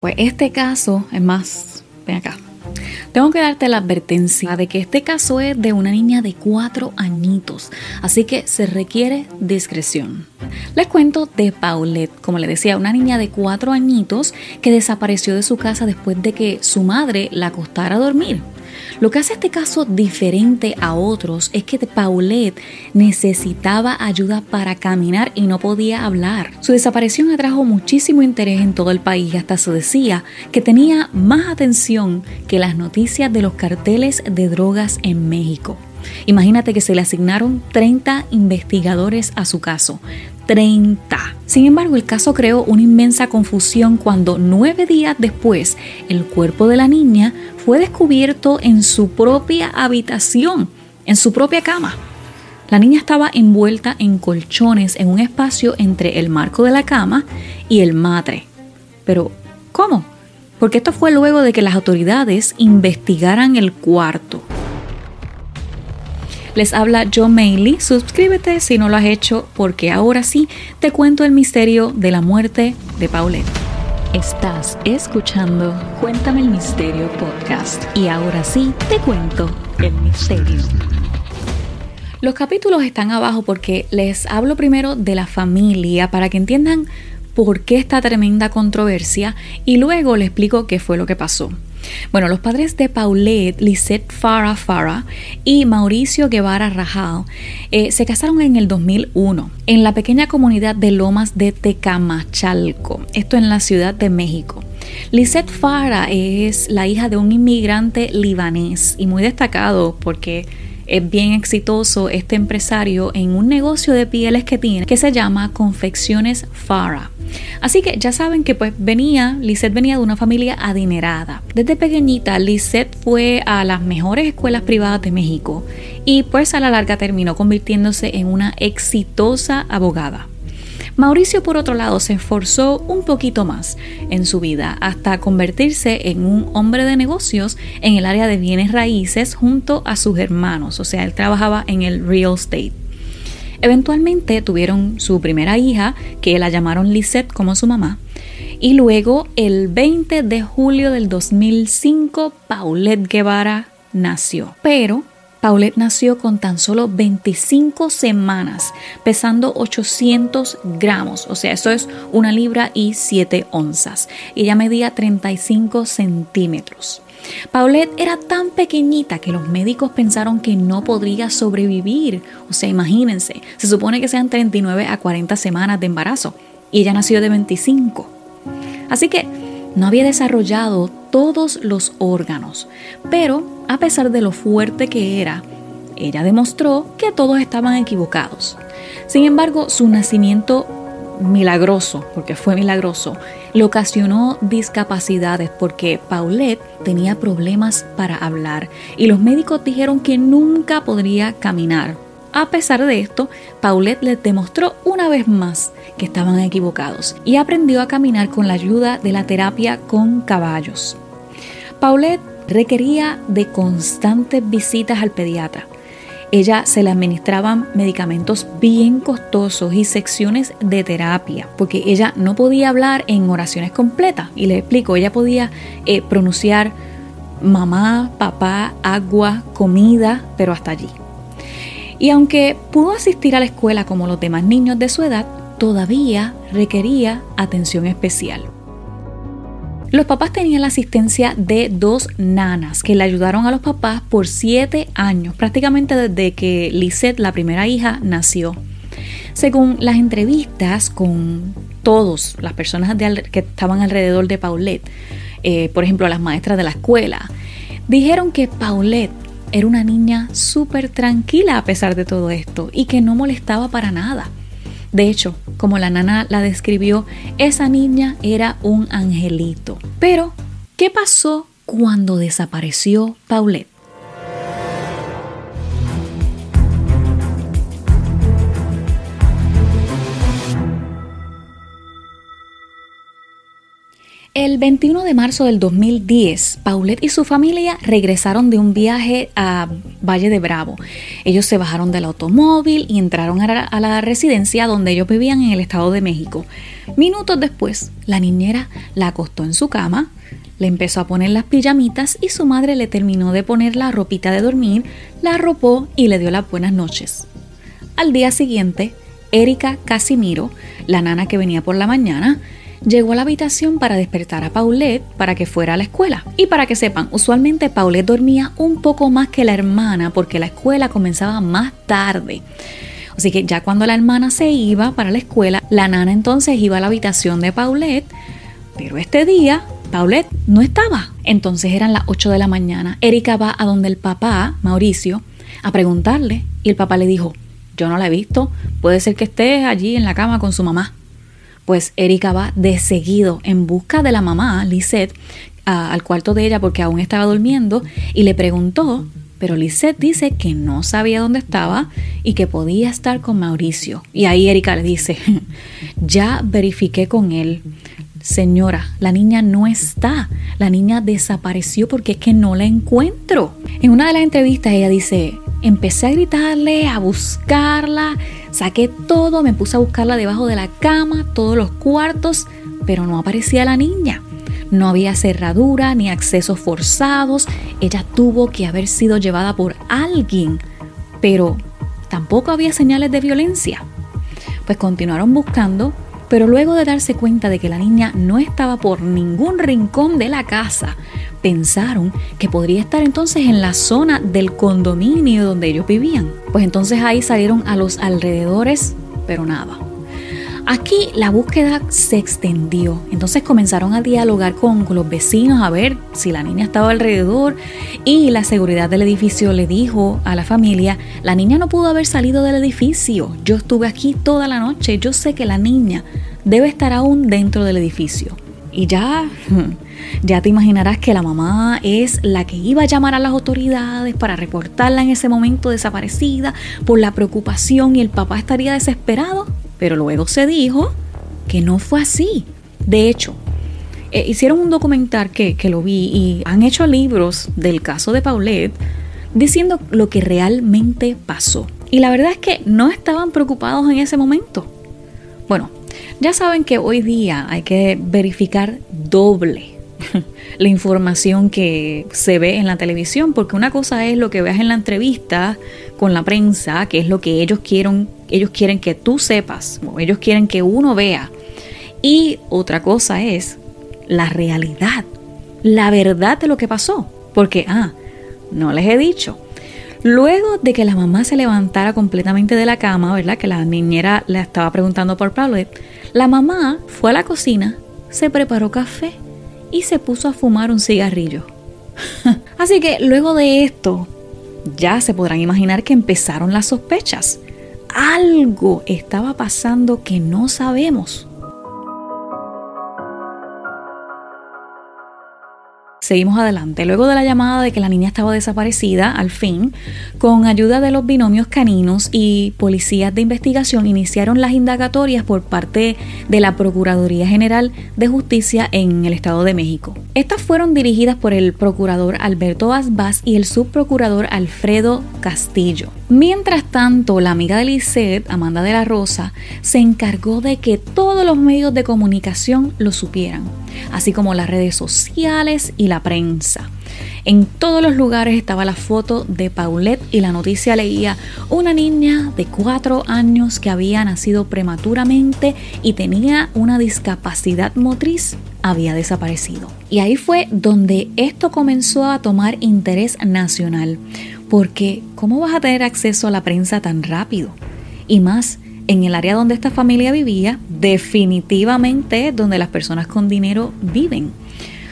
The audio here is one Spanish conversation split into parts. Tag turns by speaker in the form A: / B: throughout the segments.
A: Pues este caso es más, ven acá. Tengo que darte la advertencia de que este caso es de una niña de cuatro añitos, así que se requiere discreción. Les cuento de Paulette, como le decía, una niña de cuatro añitos que desapareció de su casa después de que su madre la acostara a dormir. Lo que hace este caso diferente a otros es que Paulette necesitaba ayuda para caminar y no podía hablar. Su desaparición atrajo muchísimo interés en todo el país, hasta se decía que tenía más atención que las noticias de los carteles de drogas en México. Imagínate que se le asignaron 30 investigadores a su caso. 30. Sin embargo, el caso creó una inmensa confusión cuando nueve días después el cuerpo de la niña fue descubierto en su propia habitación, en su propia cama. La niña estaba envuelta en colchones en un espacio entre el marco de la cama y el matre. Pero, ¿cómo? Porque esto fue luego de que las autoridades investigaran el cuarto. Les habla Joe Mailey. Suscríbete si no lo has hecho, porque ahora sí te cuento el misterio de la muerte de Paulette. Estás escuchando Cuéntame el Misterio Podcast. Y ahora sí te cuento el misterio. Los capítulos están abajo porque les hablo primero de la familia para que entiendan por qué esta tremenda controversia y luego les explico qué fue lo que pasó. Bueno, los padres de Paulette, Lisette Farah Farah y Mauricio Guevara Rajal eh, se casaron en el 2001 en la pequeña comunidad de Lomas de Tecamachalco, esto en la Ciudad de México. Lisette Farah es la hija de un inmigrante libanés y muy destacado porque es bien exitoso este empresario en un negocio de pieles que tiene que se llama Confecciones Farah. Así que ya saben que pues venía, Lisette venía de una familia adinerada. Desde pequeñita, Lisette fue a las mejores escuelas privadas de México y pues a la larga terminó convirtiéndose en una exitosa abogada. Mauricio, por otro lado, se esforzó un poquito más en su vida hasta convertirse en un hombre de negocios en el área de bienes raíces junto a sus hermanos, o sea, él trabajaba en el real estate. Eventualmente tuvieron su primera hija, que la llamaron Lisette como su mamá, y luego el 20 de julio del 2005 Paulette Guevara nació. Pero Paulette nació con tan solo 25 semanas, pesando 800 gramos, o sea, eso es una libra y 7 onzas. Ella medía 35 centímetros. Paulette era tan pequeñita que los médicos pensaron que no podría sobrevivir. O sea, imagínense, se supone que sean 39 a 40 semanas de embarazo y ella nació de 25. Así que no había desarrollado todos los órganos, pero a pesar de lo fuerte que era, ella demostró que todos estaban equivocados. Sin embargo, su nacimiento milagroso, porque fue milagroso, le ocasionó discapacidades porque Paulette tenía problemas para hablar y los médicos dijeron que nunca podría caminar. A pesar de esto, Paulette les demostró una vez más que estaban equivocados y aprendió a caminar con la ayuda de la terapia con caballos. Paulette requería de constantes visitas al pediatra ella se le administraban medicamentos bien costosos y secciones de terapia, porque ella no podía hablar en oraciones completas. Y le explico, ella podía eh, pronunciar mamá, papá, agua, comida, pero hasta allí. Y aunque pudo asistir a la escuela como los demás niños de su edad, todavía requería atención especial. Los papás tenían la asistencia de dos nanas que le ayudaron a los papás por siete años, prácticamente desde que Lisette, la primera hija, nació. Según las entrevistas con todos las personas que estaban alrededor de Paulette, eh, por ejemplo las maestras de la escuela, dijeron que Paulette era una niña súper tranquila a pesar de todo esto y que no molestaba para nada. De hecho, como la nana la describió, esa niña era un angelito. Pero, ¿qué pasó cuando desapareció Paulette? El 21 de marzo del 2010, Paulette y su familia regresaron de un viaje a Valle de Bravo. Ellos se bajaron del automóvil y entraron a la residencia donde ellos vivían en el Estado de México. Minutos después, la niñera la acostó en su cama, le empezó a poner las pijamitas y su madre le terminó de poner la ropita de dormir, la arropó y le dio las buenas noches. Al día siguiente, Erika Casimiro, la nana que venía por la mañana, llegó a la habitación para despertar a Paulette para que fuera a la escuela. Y para que sepan, usualmente Paulette dormía un poco más que la hermana porque la escuela comenzaba más tarde. Así que ya cuando la hermana se iba para la escuela, la nana entonces iba a la habitación de Paulette, pero este día Paulette no estaba. Entonces eran las 8 de la mañana. Erika va a donde el papá, Mauricio, a preguntarle y el papá le dijo, yo no la he visto, puede ser que esté allí en la cama con su mamá. Pues Erika va de seguido en busca de la mamá, Lisette, al cuarto de ella porque aún estaba durmiendo y le preguntó, pero Lisette dice que no sabía dónde estaba y que podía estar con Mauricio. Y ahí Erika le dice, ya verifiqué con él. Señora, la niña no está. La niña desapareció porque es que no la encuentro. En una de las entrevistas ella dice, empecé a gritarle, a buscarla, saqué todo, me puse a buscarla debajo de la cama, todos los cuartos, pero no aparecía la niña. No había cerradura ni accesos forzados. Ella tuvo que haber sido llevada por alguien, pero tampoco había señales de violencia. Pues continuaron buscando, pero luego de darse cuenta de que la niña no estaba por ningún rincón de la casa, pensaron que podría estar entonces en la zona del condominio donde ellos vivían. Pues entonces ahí salieron a los alrededores, pero nada. Aquí la búsqueda se extendió, entonces comenzaron a dialogar con, los vecinos a ver si la niña estaba alrededor y la seguridad del edificio le dijo a la familia, la niña no pudo haber salido del edificio, yo estuve aquí toda la noche, yo sé que la niña debe estar aún dentro del edificio. Y ya, ya te imaginarás que la mamá es la que iba a llamar a las autoridades para reportarla en ese momento desaparecida por la preocupación y el papá estaría desesperado. Pero luego se dijo que no fue así. De hecho, eh, hicieron un documental que, que lo vi y han hecho libros del caso de Paulette diciendo lo que realmente pasó. Y la verdad es que no estaban preocupados en ese momento. Bueno, ya saben que hoy día hay que verificar doble la información que se ve en la televisión, porque una cosa es lo que veas en la entrevista con la prensa, que es lo que ellos quieren, ellos quieren que tú sepas, o ellos quieren que uno vea. Y otra cosa es la realidad, la verdad de lo que pasó. Porque, ah, no les he dicho. Luego de que la mamá se levantara completamente de la cama, ¿verdad? Que la niñera le estaba preguntando por Pablo, la mamá fue a la cocina, se preparó café y se puso a fumar un cigarrillo. Así que luego de esto, ya se podrán imaginar que empezaron las sospechas. Algo estaba pasando que no sabemos. Seguimos adelante. Luego de la llamada de que la niña estaba desaparecida, al fin, con ayuda de los binomios caninos y policías de investigación, iniciaron las indagatorias por parte de la Procuraduría General de Justicia en el Estado de México. Estas fueron dirigidas por el procurador Alberto Asbaz y el subprocurador Alfredo Castillo. Mientras tanto, la amiga de Lisette, Amanda de la Rosa, se encargó de que todos los medios de comunicación lo supieran, así como las redes sociales y la prensa. En todos los lugares estaba la foto de Paulette y la noticia leía una niña de cuatro años que había nacido prematuramente y tenía una discapacidad motriz había desaparecido. Y ahí fue donde esto comenzó a tomar interés nacional, porque ¿cómo vas a tener acceso a la prensa tan rápido? Y más en el área donde esta familia vivía, definitivamente donde las personas con dinero viven.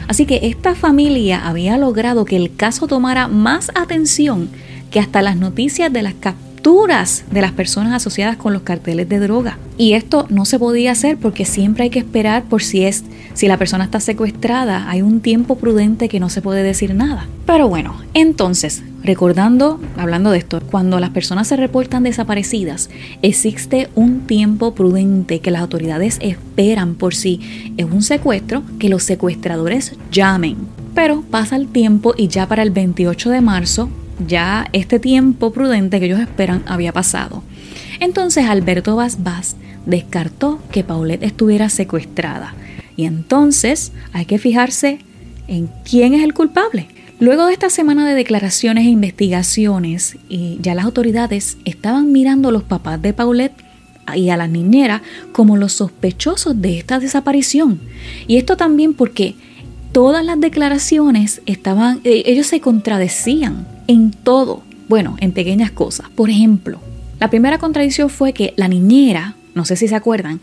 A: Así que esta familia había logrado que el caso tomara más atención que hasta las noticias de las capturas de las personas asociadas con los carteles de droga. Y esto no se podía hacer porque siempre hay que esperar por si es si la persona está secuestrada, hay un tiempo prudente que no se puede decir nada. Pero bueno, entonces, recordando, hablando de esto, cuando las personas se reportan desaparecidas, existe un tiempo prudente que las autoridades esperan por si es un secuestro, que los secuestradores llamen. Pero pasa el tiempo y ya para el 28 de marzo ya este tiempo prudente que ellos esperan había pasado. Entonces Alberto Vaz descartó que Paulette estuviera secuestrada. Y entonces hay que fijarse en quién es el culpable. Luego de esta semana de declaraciones e investigaciones, y ya las autoridades estaban mirando a los papás de Paulette y a la niñera como los sospechosos de esta desaparición. Y esto también porque todas las declaraciones estaban, eh, ellos se contradecían en todo, bueno, en pequeñas cosas. Por ejemplo, la primera contradicción fue que la niñera, no sé si se acuerdan,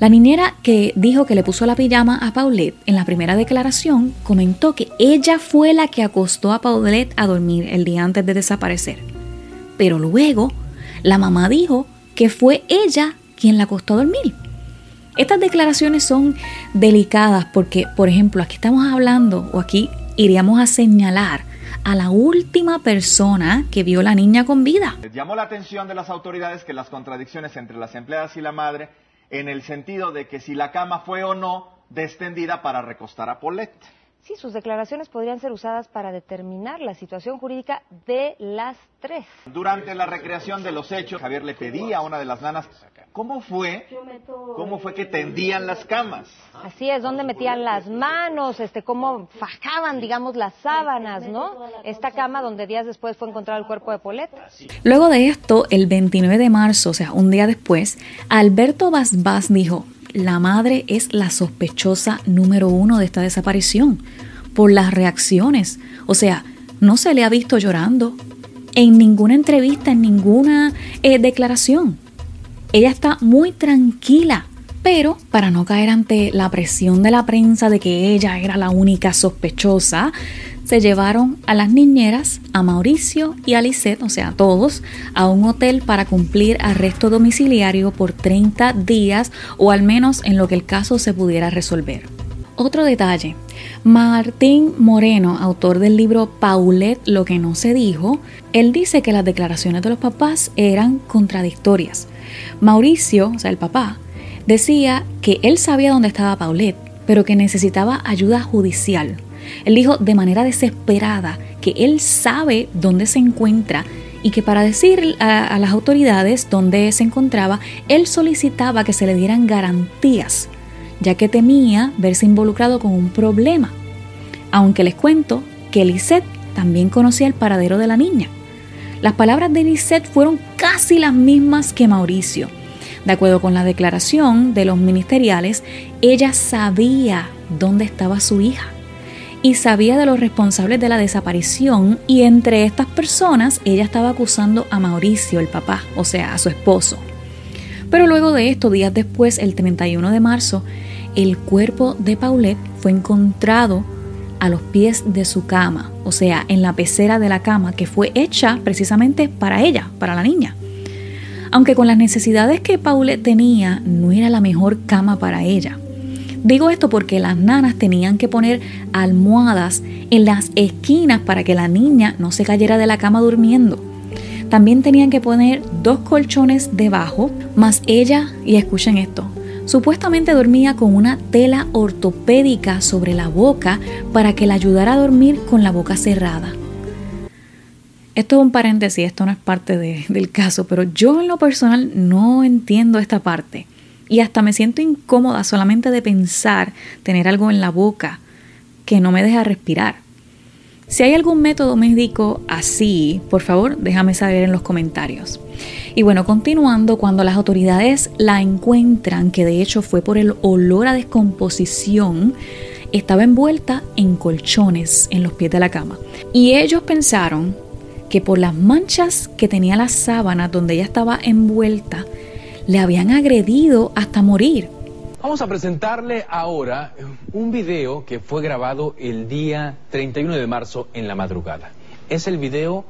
A: la niñera que dijo que le puso la pijama a Paulette en la primera declaración comentó que ella fue la que acostó a Paulette a dormir el día antes de desaparecer. Pero luego la mamá dijo que fue ella quien la acostó a dormir. Estas declaraciones son delicadas porque, por ejemplo, aquí estamos hablando o aquí iríamos a señalar a la última persona que vio la niña con vida.
B: Llamó la atención de las autoridades que las contradicciones entre las empleadas y la madre en el sentido de que si la cama fue o no descendida para recostar a Paulette.
C: Sí, sus declaraciones podrían ser usadas para determinar la situación jurídica de las tres.
B: Durante la recreación de los hechos, Javier le pedía a una de las nanas cómo fue, cómo fue que tendían las camas.
C: Así es, dónde metían las manos, este, cómo fajaban, digamos, las sábanas, ¿no? Esta cama donde días después fue encontrado el cuerpo de Polet.
A: Luego de esto, el 29 de marzo, o sea, un día después, Alberto Basbás dijo, la madre es la sospechosa número uno de esta desaparición por las reacciones. O sea, no se le ha visto llorando en ninguna entrevista, en ninguna eh, declaración. Ella está muy tranquila, pero para no caer ante la presión de la prensa de que ella era la única sospechosa, se llevaron a las niñeras, a Mauricio y a Lisette, o sea, todos, a un hotel para cumplir arresto domiciliario por 30 días o al menos en lo que el caso se pudiera resolver. Otro detalle, Martín Moreno, autor del libro Paulette, lo que no se dijo, él dice que las declaraciones de los papás eran contradictorias. Mauricio, o sea, el papá, decía que él sabía dónde estaba Paulette, pero que necesitaba ayuda judicial. Él dijo de manera desesperada que él sabe dónde se encuentra y que para decir a, las autoridades dónde se encontraba, él solicitaba que se le dieran garantías, ya que temía verse involucrado con un problema. Aunque les cuento que Lisette también conocía el paradero de la niña. Las palabras de Lisette fueron casi las mismas que Mauricio. De acuerdo con la declaración de los ministeriales, ella sabía dónde estaba su hija y sabía de los responsables de la desaparición y entre estas personas ella estaba acusando a Mauricio, el papá, o sea, a su esposo. Pero luego de esto, días después, el 31 de marzo, el cuerpo de Paulette fue encontrado a los pies de su cama, o sea, en la pecera de la cama que fue hecha precisamente para ella, para la niña. Aunque con las necesidades que Paulette tenía, no era la mejor cama para ella. Digo esto porque las nanas tenían que poner almohadas en las esquinas para que la niña no se cayera de la cama durmiendo. También tenían que poner dos colchones debajo, más ella, y escuchen esto, supuestamente dormía con una tela ortopédica sobre la boca para que la ayudara a dormir con la boca cerrada. Esto es un paréntesis, esto no es parte del caso, pero yo en lo personal no entiendo esta parte. Y hasta me siento incómoda solamente de pensar tener algo en la boca que no me deja respirar. Si hay algún método médico así, por favor, déjame saber en los comentarios. Y bueno, continuando, cuando las autoridades la encuentran, que de hecho fue por el olor a descomposición, estaba envuelta en colchones en los pies de la cama. Y ellos pensaron que por las manchas que tenía la sábana donde ella estaba envuelta, le habían agredido hasta morir.
D: Vamos a presentarle ahora un video que fue grabado el día 31 de marzo en la madrugada. Es el video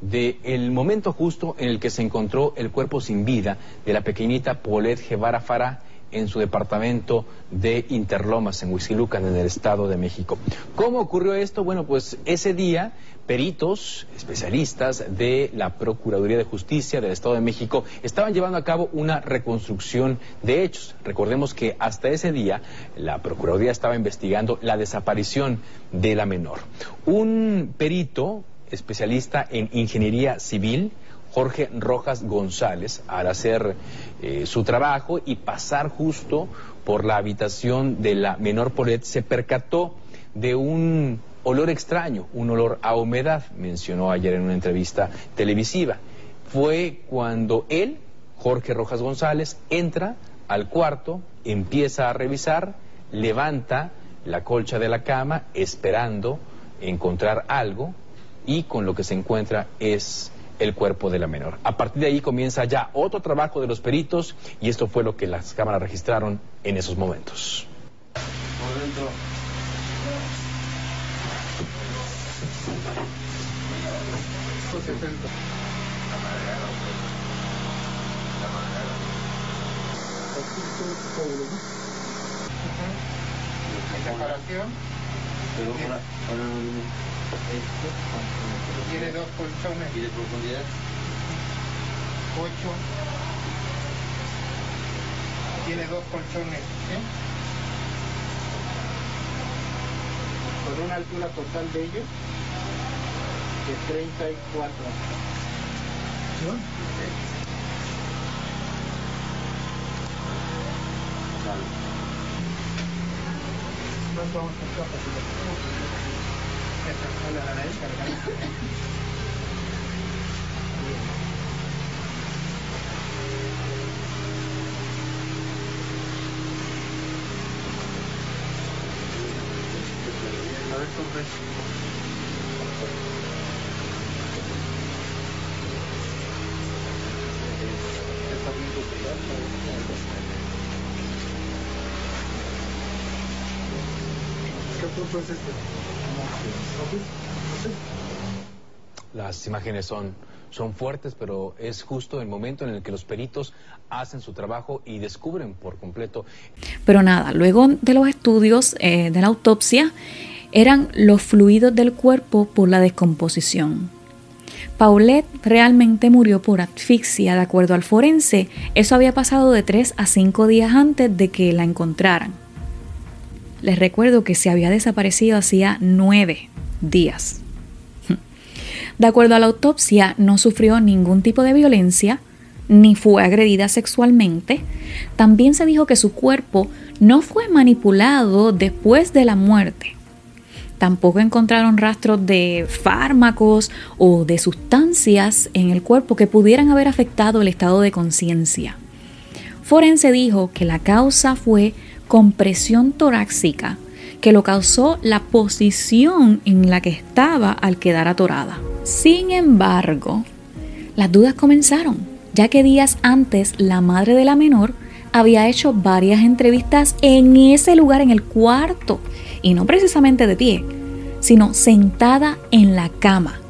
D: del momento justo en el que se encontró el cuerpo sin vida de la pequeñita Paulette Guevara Farah en su departamento de Interlomas, en Huizilucan, en el Estado de México. ¿Cómo ocurrió esto? Bueno, pues ese día peritos, especialistas de la Procuraduría de Justicia del Estado de México estaban llevando a cabo una reconstrucción de hechos. Recordemos que hasta ese día la Procuraduría estaba investigando la desaparición de la menor. Un perito especialista en ingeniería civil Jorge Rojas González al hacer eh, su trabajo y pasar justo por la habitación de la menor Polet se percató de un olor extraño, un olor a humedad, mencionó ayer en una entrevista televisiva. Fue cuando él, Jorge Rojas González, entra al cuarto, empieza a revisar, levanta la colcha de la cama esperando encontrar algo y con lo que se encuentra es el cuerpo de la menor. A partir de ahí comienza ya otro trabajo de los peritos y esto fue lo que las cámaras registraron en esos momentos.
E: Tiene dos colchones. ¿Y de profundidad? Ocho. Tiene dos colchones. ¿eh? Con una altura total de ellos de 34. ¿No? vamos a ¿Qué punto es este?
D: Las imágenes son, son fuertes, pero es justo el momento en el que los peritos hacen su trabajo y descubren por completo.
A: Pero nada, luego de los estudios eh, de la autopsia, eran los fluidos del cuerpo por la descomposición. Paulette realmente murió por asfixia, de acuerdo al forense. Eso había pasado de 3 a 5 días antes de que la encontraran. Les recuerdo que se había desaparecido hacía 9 días. De acuerdo a la autopsia, no sufrió ningún tipo de violencia, ni fue agredida sexualmente. También se dijo que su cuerpo no fue manipulado después de la muerte. Tampoco encontraron rastros de fármacos o de sustancias en el cuerpo que pudieran haber afectado el estado de conciencia. Forense dijo que la causa fue compresión torácica que lo causó la posición en la que estaba al quedar atorada. Sin embargo, las dudas comenzaron, ya que días antes la madre de la menor había hecho varias entrevistas en ese lugar, en el cuarto, y no precisamente de pie, sino sentada en la cama.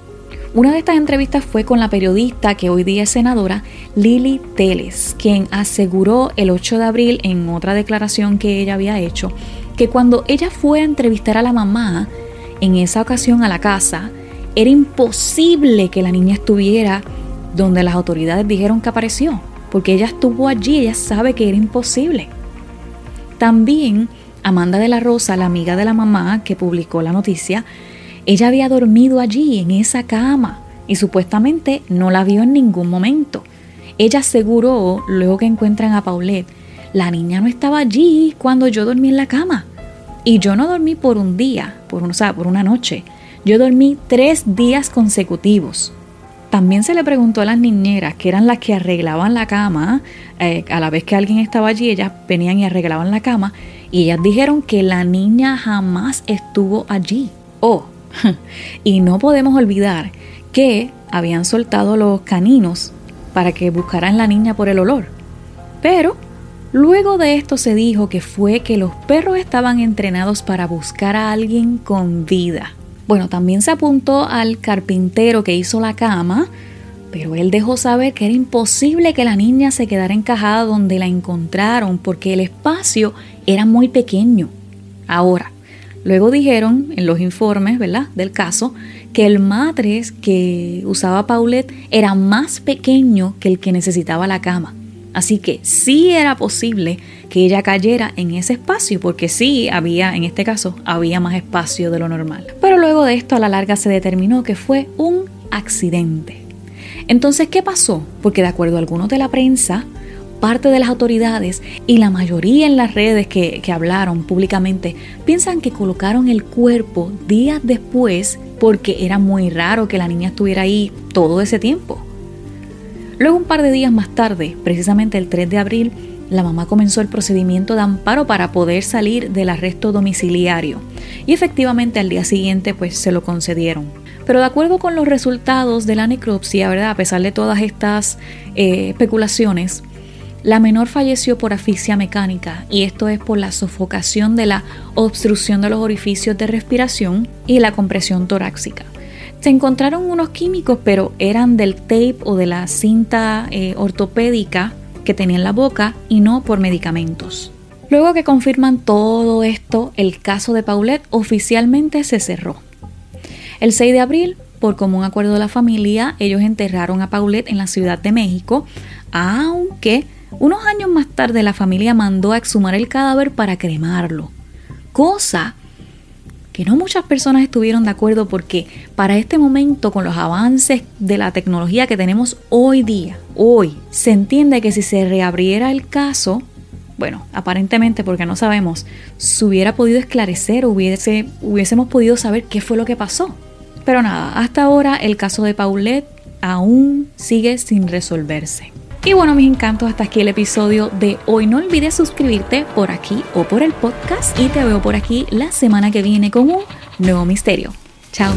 A: Una de estas entrevistas fue con la periodista que hoy día es senadora, Lili Teles, quien aseguró el 8 de abril en otra declaración que ella había hecho que cuando ella fue a entrevistar a la mamá, en esa ocasión a la casa, era imposible que la niña estuviera donde las autoridades dijeron que apareció, porque ella estuvo allí, ella sabe que era imposible. También Amanda de la Rosa, la amiga de la mamá que publicó la noticia, ella había dormido allí, en esa cama, y supuestamente no la vio en ningún momento. Ella aseguró, luego que encuentran a Paulette, la niña no estaba allí cuando yo dormí en la cama. Y yo no dormí por un día, por, o por una noche. Yo dormí tres días consecutivos. También se le preguntó a las niñeras, que eran las que arreglaban la cama, eh, a la vez que alguien estaba allí, ellas venían y arreglaban la cama, y ellas dijeron que la niña jamás estuvo allí. y no podemos olvidar que habían soltado los caninos para que buscaran la niña por el olor. Pero Luego de esto se dijo que fue que los perros estaban entrenados para buscar a alguien con vida. Bueno, también se apuntó al carpintero que hizo la cama, pero él dejó saber que era imposible que la niña se quedara encajada donde la encontraron porque el espacio era muy pequeño. Ahora, luego dijeron en los informes, ¿verdad?, del caso, que el matres que usaba Paulette era más pequeño que el que necesitaba la cama. Así que sí era posible que ella cayera en ese espacio, porque sí había, en este caso, había más espacio de lo normal. Pero luego de esto a la larga se determinó que fue un accidente. Entonces, ¿qué pasó? Porque de acuerdo a algunos de la prensa, parte de las autoridades y la mayoría en las redes que, que, hablaron públicamente piensan que colocaron el cuerpo días después porque era muy raro que la niña estuviera ahí todo ese tiempo. Luego, un par de días más tarde, precisamente el 3 de abril, la mamá comenzó el procedimiento de amparo para poder salir del arresto domiciliario y efectivamente al día siguiente pues se lo concedieron. Pero de acuerdo con los resultados de la necropsia, ¿verdad? a pesar de todas estas eh, especulaciones, la menor falleció por asfixia mecánica y esto es por la sofocación de la obstrucción de los orificios de respiración y la compresión torácica. Se encontraron unos químicos, pero eran del tape o de la cinta eh, ortopédica que tenía en la boca y no por medicamentos. Luego que confirman todo esto, el caso de Paulette oficialmente se cerró. El 6 de abril, por común acuerdo de la familia, ellos enterraron a Paulette en la Ciudad de México, aunque unos años más tarde la familia mandó a exhumar el cadáver para cremarlo, cosa que no muchas personas estuvieron de acuerdo porque para este momento, con los avances de la tecnología que tenemos hoy día, hoy, se entiende que si se reabriera el caso, bueno, aparentemente porque no sabemos, se hubiera podido esclarecer, hubiese, hubiésemos podido saber qué fue lo que pasó. Pero nada, hasta ahora el caso de Paulette aún sigue sin resolverse. Y bueno, mis encantos, hasta aquí el episodio de hoy. No olvides suscribirte por aquí o por el podcast y te veo por aquí la semana que viene con un nuevo misterio. Chao.